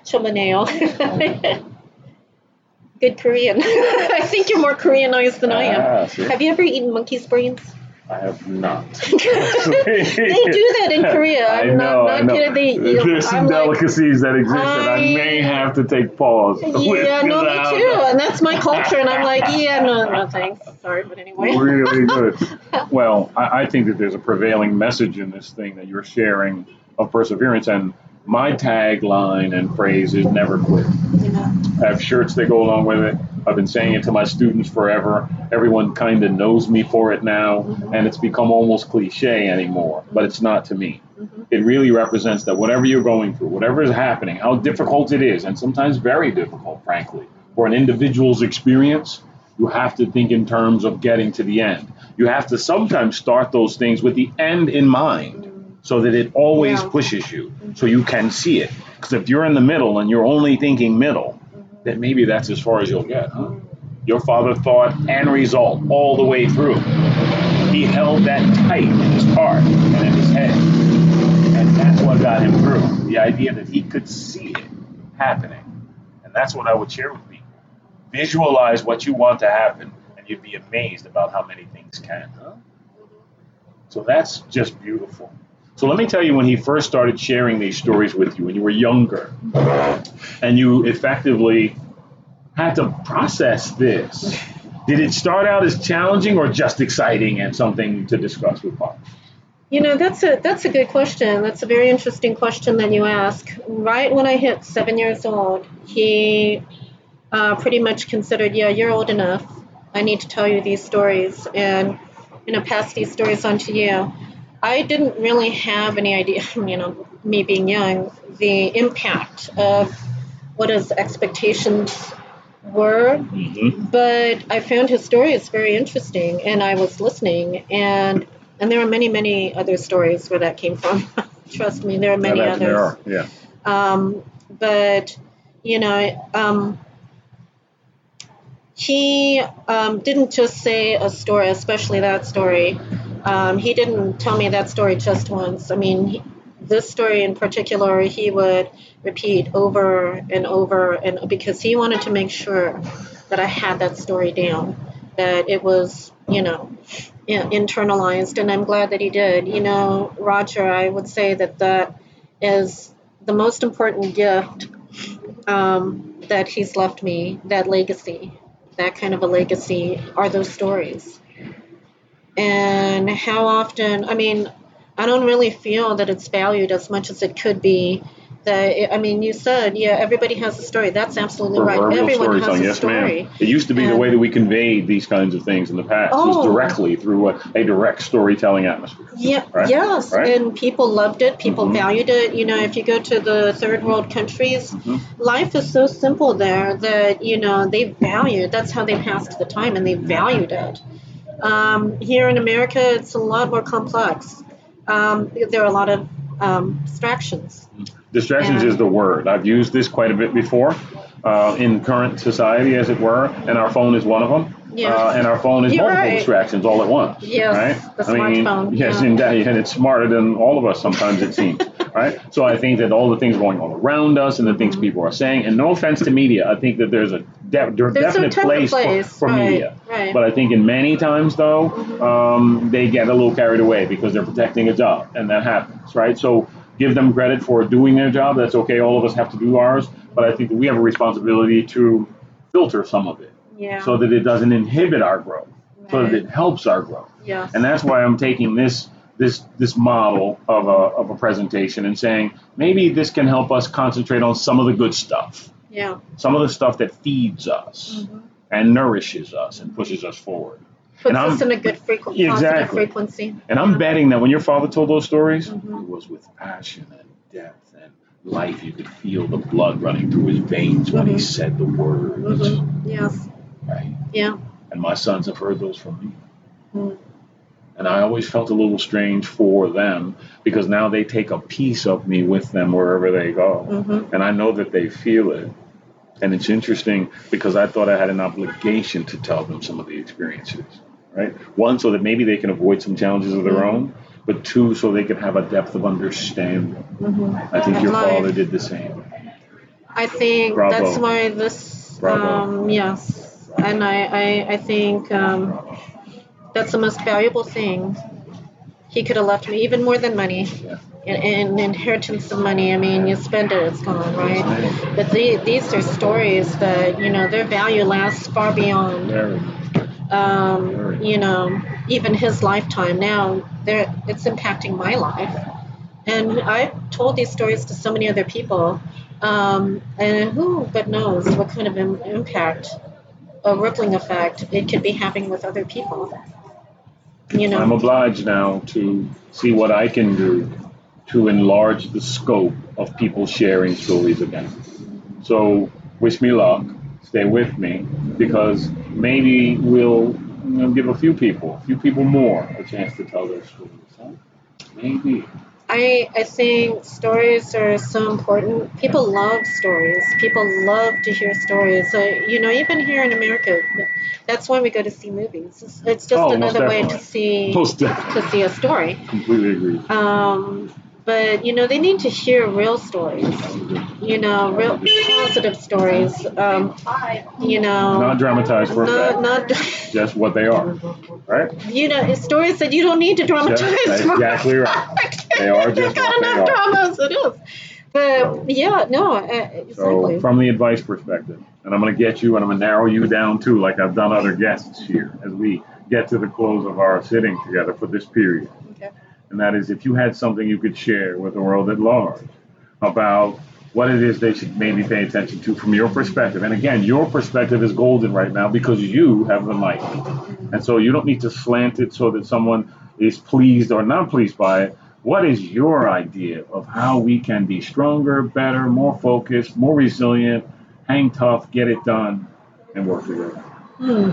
Chomaneo. Good Korean. I think you're more Koreanized than I Ah, am. see. Have you ever eaten monkey's brains? I have not. they do that in Korea. I'm I know, not, I know. kidding. They, you know, There's some I'm like, delicacies that exist that I I- may have to take pause. with, yeah, no, 'cause me I don't too. know. And that's my culture. And I'm like, yeah, no, no, thanks. Sorry, but anyway. really good. Well, I, I think that there's a prevailing message in this thing that you're sharing of perseverance. And my tagline and phrase is never quit. Know, I have shirts that go along with it. I've been saying it to my students forever. Everyone kind of knows me for it now, mm-hmm. and it's become almost cliche anymore, but it's not to me. Mm-hmm. It really represents that whatever you're going through, whatever is happening, how difficult it is, and sometimes very difficult, frankly, for an individual's experience, you have to think in terms of getting to the end. You have to sometimes start those things with the end in mind so that it always Yeah. pushes you so you can see it. Because if you're in the middle and you're only thinking middle, then maybe that's as far as you'll get, huh? Your father thought and result all the way through. He held that tight in his heart and in his head. And that's what got him through. The idea that he could see it happening. And that's what I would share with people. Visualize what you want to happen, and you'd be amazed about how many things can. Huh? So that's just beautiful. So let me tell you when he first started sharing these stories with you when you were younger and you effectively had to process this. Did it start out as challenging or just exciting and something to discuss with Pop? You know, that's a that's a good question. That's a very interesting question that you ask. Right when I hit seven years old, he uh, pretty much considered, yeah, you're old enough. I need to tell you these stories and you know pass these stories on to you. I didn't really have any idea, you know, me being young, the impact of what his expectations were. Mm-hmm. But I found his stories very interesting, and I was listening, and and there are many, many other stories where that came from. Trust me, there are many others. there are. Yeah. Um, but you know, um, he um, didn't just say a story, especially that story. Um, he didn't tell me that story just once. I mean, he, this story in particular, he would repeat over and over, and because he wanted to make sure that I had that story down, that it was, you know, in- internalized, and I'm glad that he did. You know, Roger, I would say that that is the most important gift um, that he's left me, that legacy, that kind of a legacy, are those stories. And how often, I mean, I don't really feel that it's valued as much as it could be. That I mean, you said, yeah, everybody has a story. That's absolutely right. Everyone has a yes, story. ma'am. It used to be the way that we conveyed these kinds of things in the past, Oh. was directly through a, a direct storytelling atmosphere. Yeah, Right? yes, Right? and people loved it. People Mhm. valued it. You know, if you go to the third world countries, Mhm. life is so simple there that you know they value. That's how they passed the time, and they valued it. Um, here in America, it's a lot more complex. Um, there are a lot of um, distractions. Distractions And- is the word. I've used this quite a bit before uh, in current society, as it were, and our phone is one of them. Yeah. Uh, and our phone is You're multiple right. distractions all at once. Yes, right? the I mean, smartphone, yes, yeah. and it's smarter than all of us sometimes it seems. right? So I think that all the things going on around us and the things people are saying, and no offense to media, I think that there's a de- There's a definite place, place, for, for right, media. right. But I think in many times though, um, they get a little carried away because they're protecting a job, and that happens, right? So give them credit for doing their job. That's okay. All of us have to do ours, but I think that we have a responsibility to filter some of it Yeah. so that it doesn't inhibit our growth, so that it helps our growth. yes. And that's why I'm taking this this this model of a of a presentation and saying maybe this can help us concentrate on some of the good stuff, yeah. some of the stuff that feeds us Mhm. and nourishes us and pushes us forward. Puts And I'm- us in a good frequ- positive Exactly. frequency. And I'm betting that when your father told those stories, Mhm. it was with passion and depth and life. You could feel the blood running through his veins when he Mhm. said the words. hmm Yes. Right? Yeah. And my sons have heard those from me. Mm. And I always felt a little strange for them because now they take a piece of me with them wherever they go. hmm And I know that they feel it. And it's interesting because I thought I had an obligation to tell them some of the experiences, right? One, so that maybe they can avoid some challenges of their Mhm. own, but two, so they can have a depth of understanding. hmm I think your father did the same. I think Bravo. that's why this. Um, yes, and I, I, I think um, that's the most valuable thing he could have left me, even more than money. Yeah. An, an inheritance of money. I mean, you spend it, it's gone, right? But the, these are stories that you know their value lasts far beyond. Very. um, you know, even his lifetime now, it's impacting my life. And I've told these stories to so many other people, um, and who but knows what kind of Im- impact, a rippling effect it could be having with other people. You know, I'm obliged now to see what I can do to enlarge the scope of people sharing stories again. So wish me luck. Stay with me because maybe we'll you know, give a few people, a few people more, a chance to tell their stories. Huh? Maybe. I I think stories are so important. People love stories. People love to hear stories. Uh, you know, even here in America, that's why we go to see movies. It's, it's just Oh, another way to see to see a story. Completely agree. Um, but you know, they need to hear real stories. You know, real positive stories. Um, you know, Not dramatized for not not just what they are. Right? you know stories that you don't need to dramatize. Just, exactly right. They are just got what they enough are. drama as it is. But yeah, no, uh, exactly. So, from the advice perspective, and I'm going to get you and I'm going to narrow you down too, like I've done other guests here as we get to the close of our sitting together for this period. And that is if you had something you could share with the world at large about what it is they should maybe pay attention to from your perspective. And again, your perspective is golden right now because you have the mic. And so you don't need to slant it so that someone is pleased or not pleased by it. What is your idea of how we can be stronger, better, more focused, more resilient, hang tough, get it done, and work together? Hmm.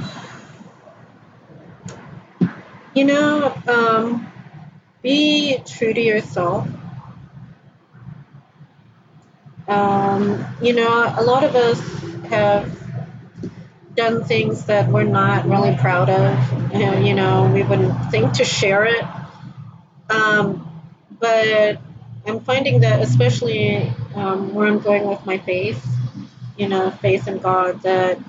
You know, um, be true to yourself. Um, you know, a lot of us have done things that we're not really proud of. And, you know, we wouldn't think to share it. Um, but I'm finding that, especially um, where I'm going with my faith, you know, faith in God, that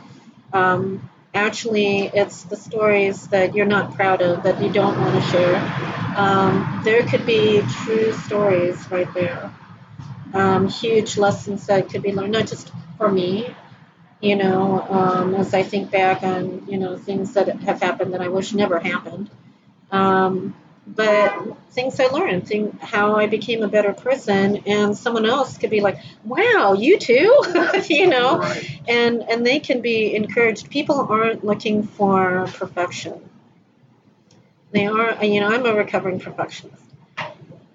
um, actually it's the stories that you're not proud of that you don't want to share. Um, there could be true stories right there, um, huge lessons that could be learned, not just for me, you know, um, as I think back on, you know, things that have happened that I wish never happened. Um, but things I learned, thing, how I became a better person, and someone else could be like, "Wow, you too," you know, and and they can be encouraged. People aren't looking for perfection. They are, you know, I'm a recovering perfectionist.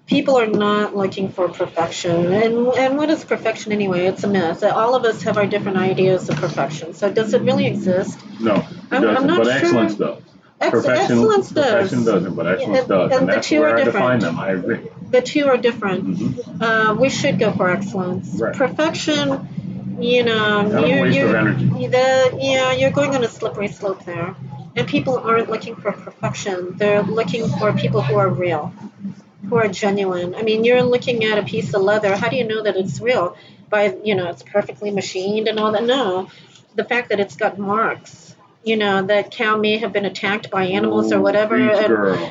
People are not looking for perfection, and and what is perfection anyway? It's a myth. All of us have our different ideas of perfection. So does it really exist? No, I'm- I'm doesn't. but sure. excellence does. Ex- perfection, excellence does. perfection doesn't, but excellence does, and and the that's two where are I define different. them. I agree. the two are different. Mhm. Uh, we should go for excellence. Right. Perfection, you know, you're, you're. The, yeah, you're going on a slippery slope there. And people aren't looking for perfection. They're looking for people who are real, who are genuine. I mean, you're looking at a piece of leather. How do you know that it's real? By, you know, it's perfectly machined and all that. No. The fact that it's got marks. You know, that cow may have been attacked by animals or whatever. and-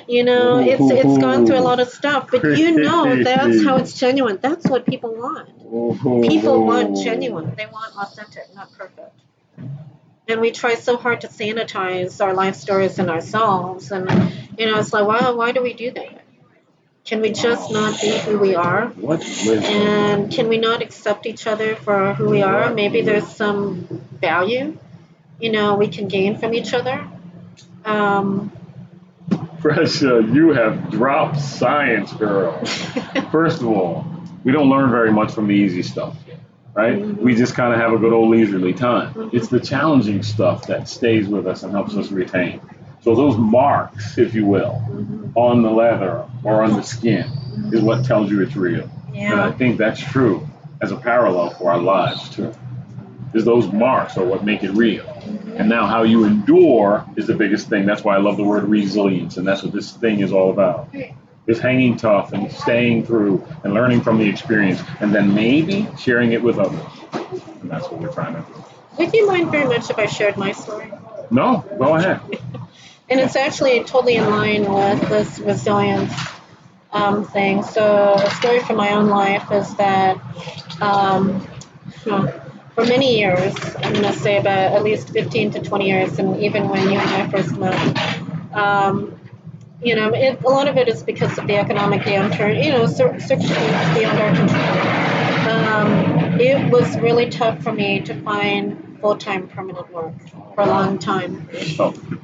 you know, it's it's gone through a lot of stuff, but you know that's how it's genuine. That's what people want. People want genuine. They want authentic, not perfect. And we try so hard to sanitize our life stories and ourselves, and you know, it's like, why why do we do that? Can we just not be who we are? What? And can we not accept each other for who we are? Maybe there's some value, you know, we can gain from each other. Um, Precia, you have dropped science, girl. First of all, we don't learn very much from the easy stuff, right? Mm-hmm. We just kind of have a good old leisurely time. It's the challenging stuff that stays with us and helps us retain. So those marks, if you will, mm-hmm. on the leather or on the skin is what tells you it's real. And I think that's true as a parallel for our lives too. Is those marks are what make it real. Mm-hmm. And now how you endure is the biggest thing. That's why I love the word resilience, and that's what this thing is all about. Is hanging tough and staying through and learning from the experience and then maybe sharing it with others. And that's what we're trying to do. Would you mind very much if I shared my story? No, go ahead. And it's actually totally in line with this resilience um, thing. So, a story from my own life is that um, for many years, I'm going to say about at least 15 to 20 years, and even when you and I first met, um, you know, it, a lot of it is because of the economic downturn, you know, circumstances beyond our control. Um, it was really tough for me to find full time permanent work for a long time.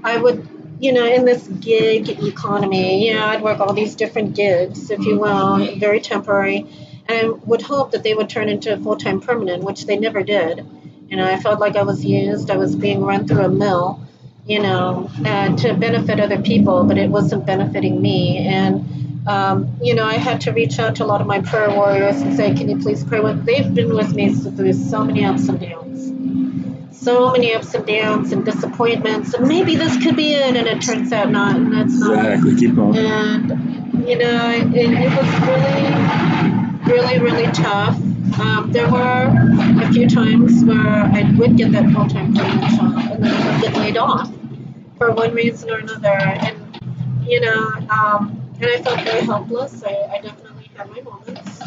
I would, you know, in this gig economy, you know, I'd work all these different gigs, if you will, very temporary, and I would hope that they would turn into full time permanent, which they never did. You know, I felt like I was used, I was being run through a mill, you know, uh, to benefit other people, but it wasn't benefiting me. And um, you know, I had to reach out to a lot of my prayer warriors and say, can you please pray with? They've been with me through so many ups and downs, so many ups and downs and disappointments, and maybe this could be it, and it turns out not, and that's not. Exactly. Keep going. And you know, it, it was really, really, really tough. Um, there were a few times where I would get that full-time permanent job, and then I would get laid off for one reason or another, and you know, um, and I felt very helpless. I, I definitely had my moments.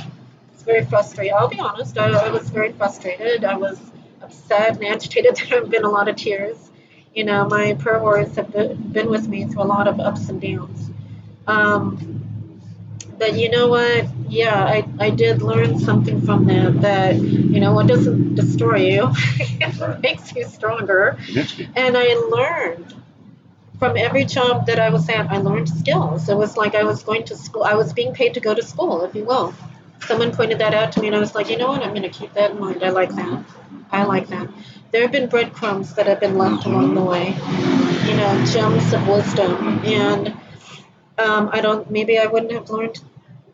It's very frustrating. I'll be honest. I, I was very frustrated. I was upset and agitated. There have been a lot of tears. You know, my prayer warriors have been, been with me through a lot of ups and downs. Um, but you know what? Yeah, I, I did learn something from that. That you know, what doesn't destroy you it makes you stronger. And I learned from every job that I was at, I learned skills. It was like I was going to school. I was being paid to go to school, if you will. Someone pointed that out to me, and I was like, you know what? I'm going to keep that in mind. I like that. I like that. There have been breadcrumbs that have been left along the way, you know, gems of wisdom. And um, I don't, maybe I wouldn't have learned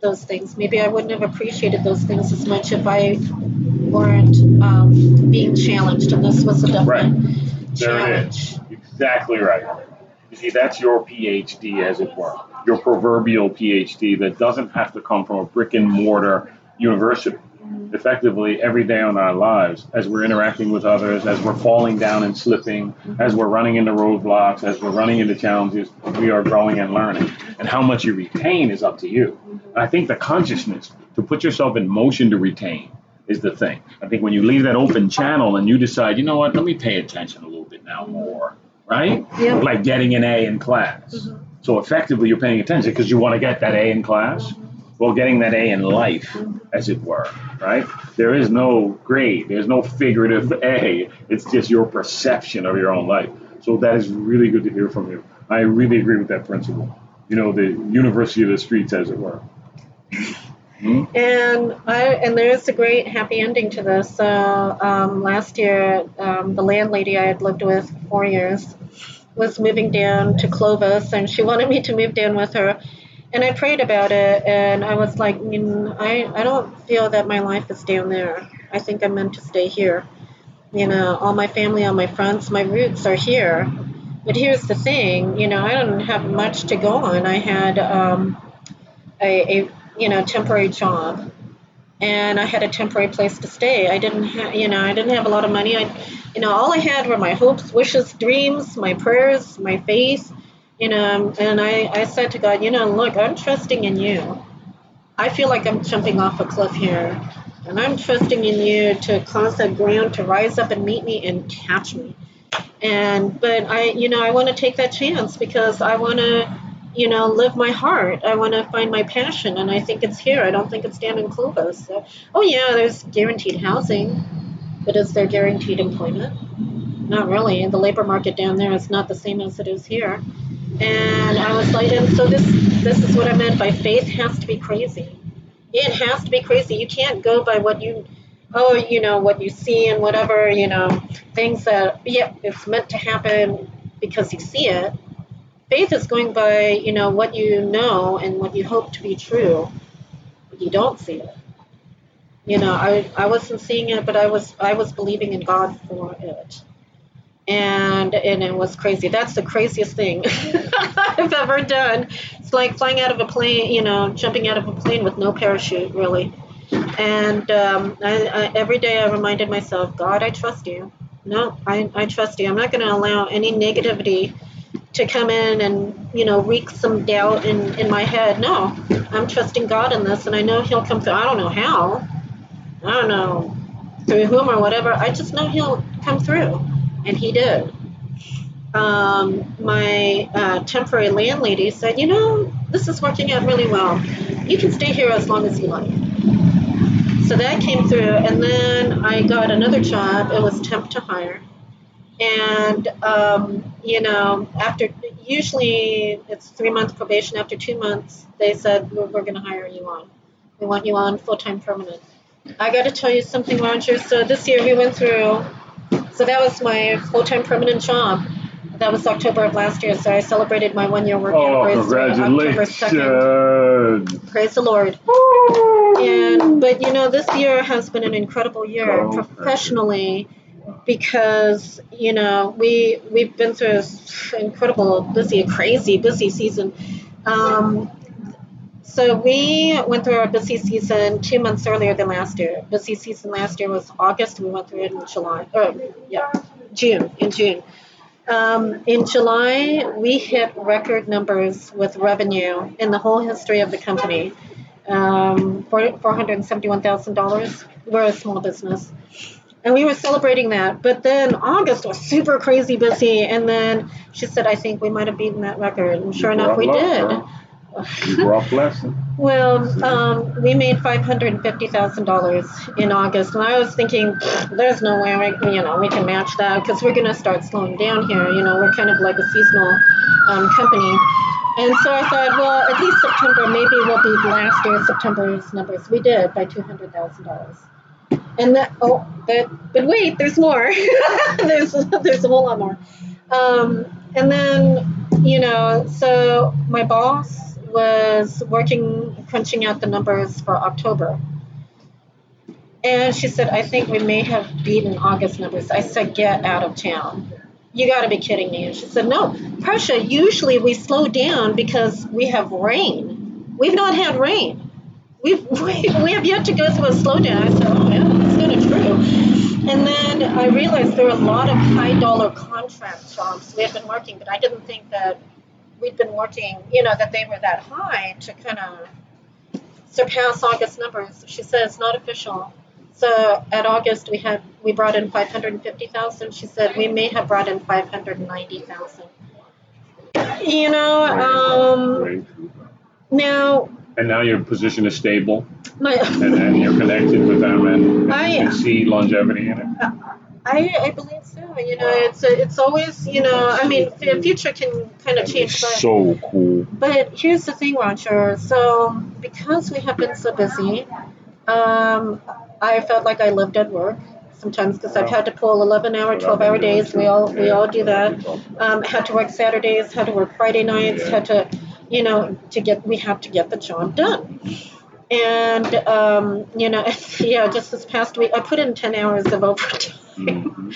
those things. Maybe I wouldn't have appreciated those things as much if I weren't um, being challenged. And this was a definite Right. There challenge. is. Exactly right. You see, that's your PhD, as it were, your proverbial PhD that doesn't have to come from a brick and mortar university. Effectively, every day on our lives, as we're interacting with others, as we're falling down and slipping, mm-hmm. as we're running into roadblocks, as we're running into challenges, we are growing and learning. And how much you retain is up to you. Mm-hmm. And I think the consciousness to put yourself in motion to retain is the thing. I think when you leave that open channel and you decide, you know what, let me pay attention a little bit now more, right? Yep. Like getting an A in class. Mm-hmm. So effectively, you're paying attention because you want to get that A in class. Well, getting that A in life, as it were, right? There is no grade, there's no figurative A. It's just your perception of your own life. So that is really good to hear from you. I really agree with that principle. You know, the university of the streets, as it were. And I and there's a great happy ending to this. So um, last year, um, the landlady I had lived with for four years was moving down to Clovis, and she wanted me to move down with her. And I prayed about it, and I was like, mm, I I don't feel that my life is down there. I think I'm meant to stay here. You know, all my family, all my friends, my roots are here. But here's the thing, you know, I don't have much to go on. I had um, a, a you know temporary job and I had a temporary place to stay. I didn't have, you know, I didn't have a lot of money. I, you know, all I had were my hopes, wishes, dreams, my prayers, my faith, you um, know, and I, I said to God, you know, look, I'm trusting in you. I feel like I'm jumping off a cliff here, and I'm trusting in you to cause that ground to rise up and meet me and catch me. And, but I, you know, I want to take that chance because I want to, you know, live my heart. I want to find my passion, and I think it's here. I don't think it's down in Clovis. So, oh yeah, there's guaranteed housing, but is there guaranteed employment? Not really. The labor market down there is not the same as it is here. And I was like, and so this this is what I meant by faith has to be crazy. It has to be crazy. You can't go by what you oh, you know, what you see and whatever, you know, things that yeah, it's meant to happen because you see it faith is going by you know what you know and what you hope to be true but you don't see it you know i i wasn't seeing it but i was i was believing in god for it and and it was crazy. That's the craziest thing i've ever done. It's like flying out of a plane you know jumping out of a plane with no parachute really. And um, I, I, every day i reminded myself god i trust you. No i, I trust you. I'm not going to allow any negativity to come in and you know wreak some doubt in in my head. No i'm trusting god in this and i know he'll come through. I don't know how. I don't know through whom or whatever. I just know he'll come through and he did. Um, my uh, temporary landlady said you know this is working out really well. You can stay here as long as you like. So that came through and then i got another job. It was temp to hire. And um, you know after usually it's three month probation. After two months they said we're, we're going to hire you on. We want you on full-time permanent. I got to tell you something roger. So this year we went through so that was my full-time permanent job that was October of last year. So I celebrated my one year work Oh, anniversary October second. Praise the Lord. And but you know, this year has been an incredible year Oh, professionally because you know we we've been through this incredible, busy, crazy, busy season. Um, so we went through our busy season two months earlier than last year. Busy season last year was August. We went through it in July. Oh, yeah, June. In June. Um, in July, we hit record numbers with revenue in the whole history of the company. Um, four hundred and seventy-one thousand dollars. We're a small business, and we were celebrating that. But then August was super crazy busy, and then she said, "I think we might have beaten that record." And sure enough, we did. Brought blessing. Well, um, we made five hundred and fifty thousand dollars in August, and I was thinking, there's no way we, you know, we can match that because we're going to start slowing down here. You know, we're kind of like a seasonal um, company, and so I thought, well, at least September, maybe we'll beat last year's September's numbers. We did by two hundred thousand dollars. And that, oh, but but wait, there's more. there's there's a whole lot more. Um, and then, you know, so my boss was working, crunching out the numbers for October. And she said, I think we may have beaten August numbers. I said, get out of town. You got to be kidding me. And she said, no, Precia, usually we slow down because we have rain. We've not had rain. We've, we, we have yet to go through a slowdown. I said, oh, yeah, that's kind of true. And then I realized there were a lot of high dollar contract jobs we had been working, but I didn't think that we'd been working, you know, that they were that high to kind of surpass August numbers. She says not official. So at August we had we brought in five hundred and fifty thousand. She said we may have brought in five hundred and ninety thousand. You know, um, now And now your position is stable, my and then you're connected with them, and, I- and you see longevity in it. I, I believe so. You know, it's it's always you know. I mean, the future can kind of change, but So cool. But here's the thing, Roger. So because we have been so busy, um, I felt like I lived at work sometimes because I've had to pull 11 hour, 12 hour days. We all we all do that. Um, had to work Saturdays, had to work Friday nights, had to, you know, to get we have to get the job done. And um, you know, yeah, just this past week I put in 10 hours of overtime.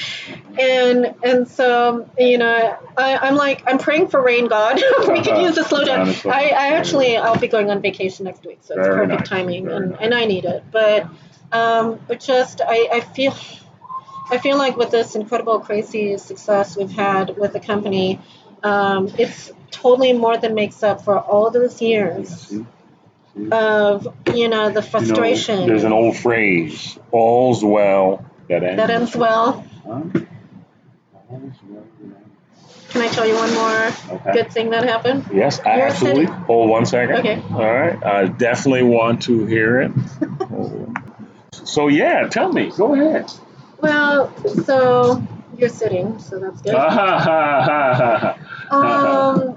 And and so you know I, I'm like I'm praying for rain God. we could use a slowdown. I, I actually I'll be going on vacation next week, so it's Very perfect nice, timing, very and, nice. and I need it. But um, but just I, I feel I feel like with this incredible crazy success we've had with the company, um, it's totally more than makes up for all those years of you know the frustration You know, there's an old phrase: "All's well that ends." that ends well. Huh? All's well that Can I tell you one more Okay. good thing that happened? Yes, I absolutely. sitting- Hold one second. Okay. All right. I definitely want to hear it. so yeah, tell me. Go ahead. Well, so you're sitting, so that's good. Um,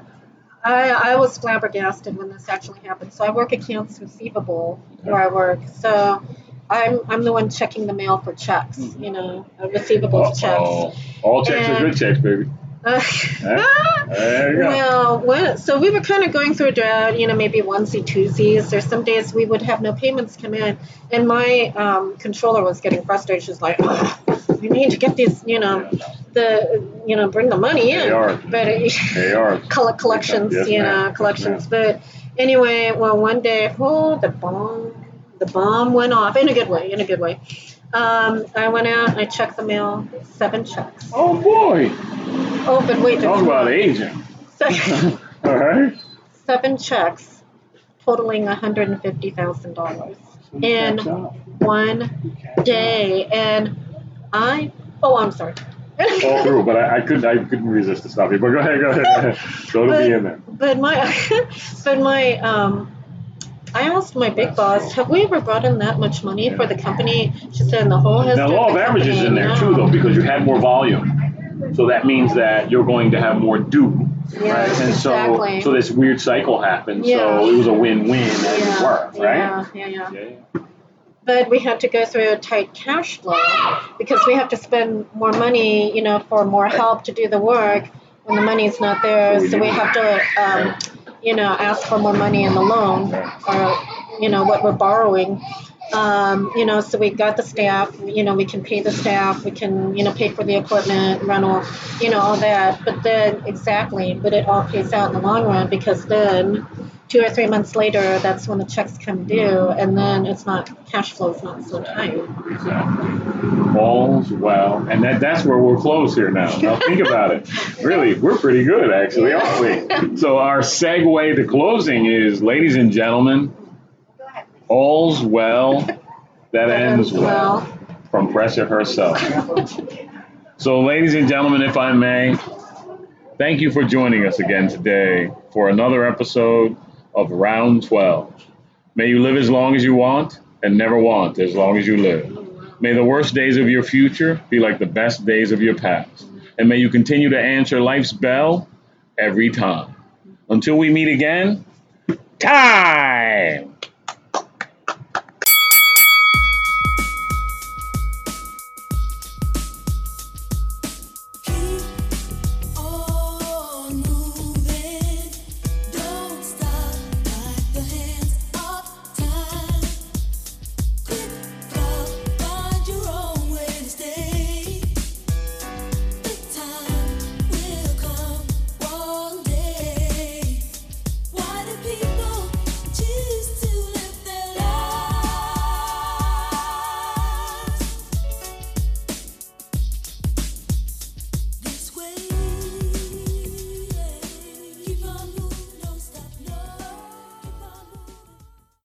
I, I was flabbergasted when this actually happened. So I work accounts receivable where I work. So I'm I'm the one checking the mail for checks, you know, uh, receivables Uh-oh. checks. All checks are good checks, baby. Uh, There you go. well, when, so we were kind of going through a drought, you know, maybe onesie twosies. There's some days we would have no payments come in, and my um, controller was getting frustrated. She's like, "Ugh, "We need to get these, you know, the, you know, bring the money in." They are. But it, They are. coll- collections, Yes, you know, Yes, collections. But anyway, well, one day, oh, the bomb, the bomb went off in a good way, in a good way. Um, I went out and I checked the mail, seven checks. Oh boy. Oh, but wait, Talk about aging. Se- All right. seven checks totaling $150,000 in one day. And I, oh, I'm sorry. All through, but I, I couldn't. I couldn't resist to stop you. But go ahead. Go ahead. Go to be in there. But my, but my, um, I asked my big boss, have we ever brought in that much money for the company? She said, in the whole history Now, law of the averages in there too, though, because you had more volume. So that means that you're going to have more due, right? Yes, And exactly. so, so this weird cycle happened. Yeah. So it was a win-win it Yeah, were, right? yeah, yeah, yeah. But we had to go through a tight cash flow because we have to spend more money, you know, for more help to do the work. when the money's not there. So we have to, um, you know, ask for more money in the loan or, you know, what we're borrowing. Um, you know, so we got the staff, you know, we can pay the staff, we can, you know, pay for the equipment, rental, you know, all that. But then, exactly, but it all pays out in the long run because then two or three months later, that's when the checks come due, and then it's not, cash flow is not so tight. Exactly. All's well. And that, that's where we're close here now. Now think about it. Really, we're pretty good actually, aren't we? So our segue to closing is, ladies and gentlemen, all's well that ends well from Precia herself. So, ladies and gentlemen, if I may, thank you for joining us again today for another episode of Round 12. May you live as long as you want and never want as long as you live. May the worst days of your future be like the best days of your past. And may you continue to answer life's bell every time. Until we meet again, time!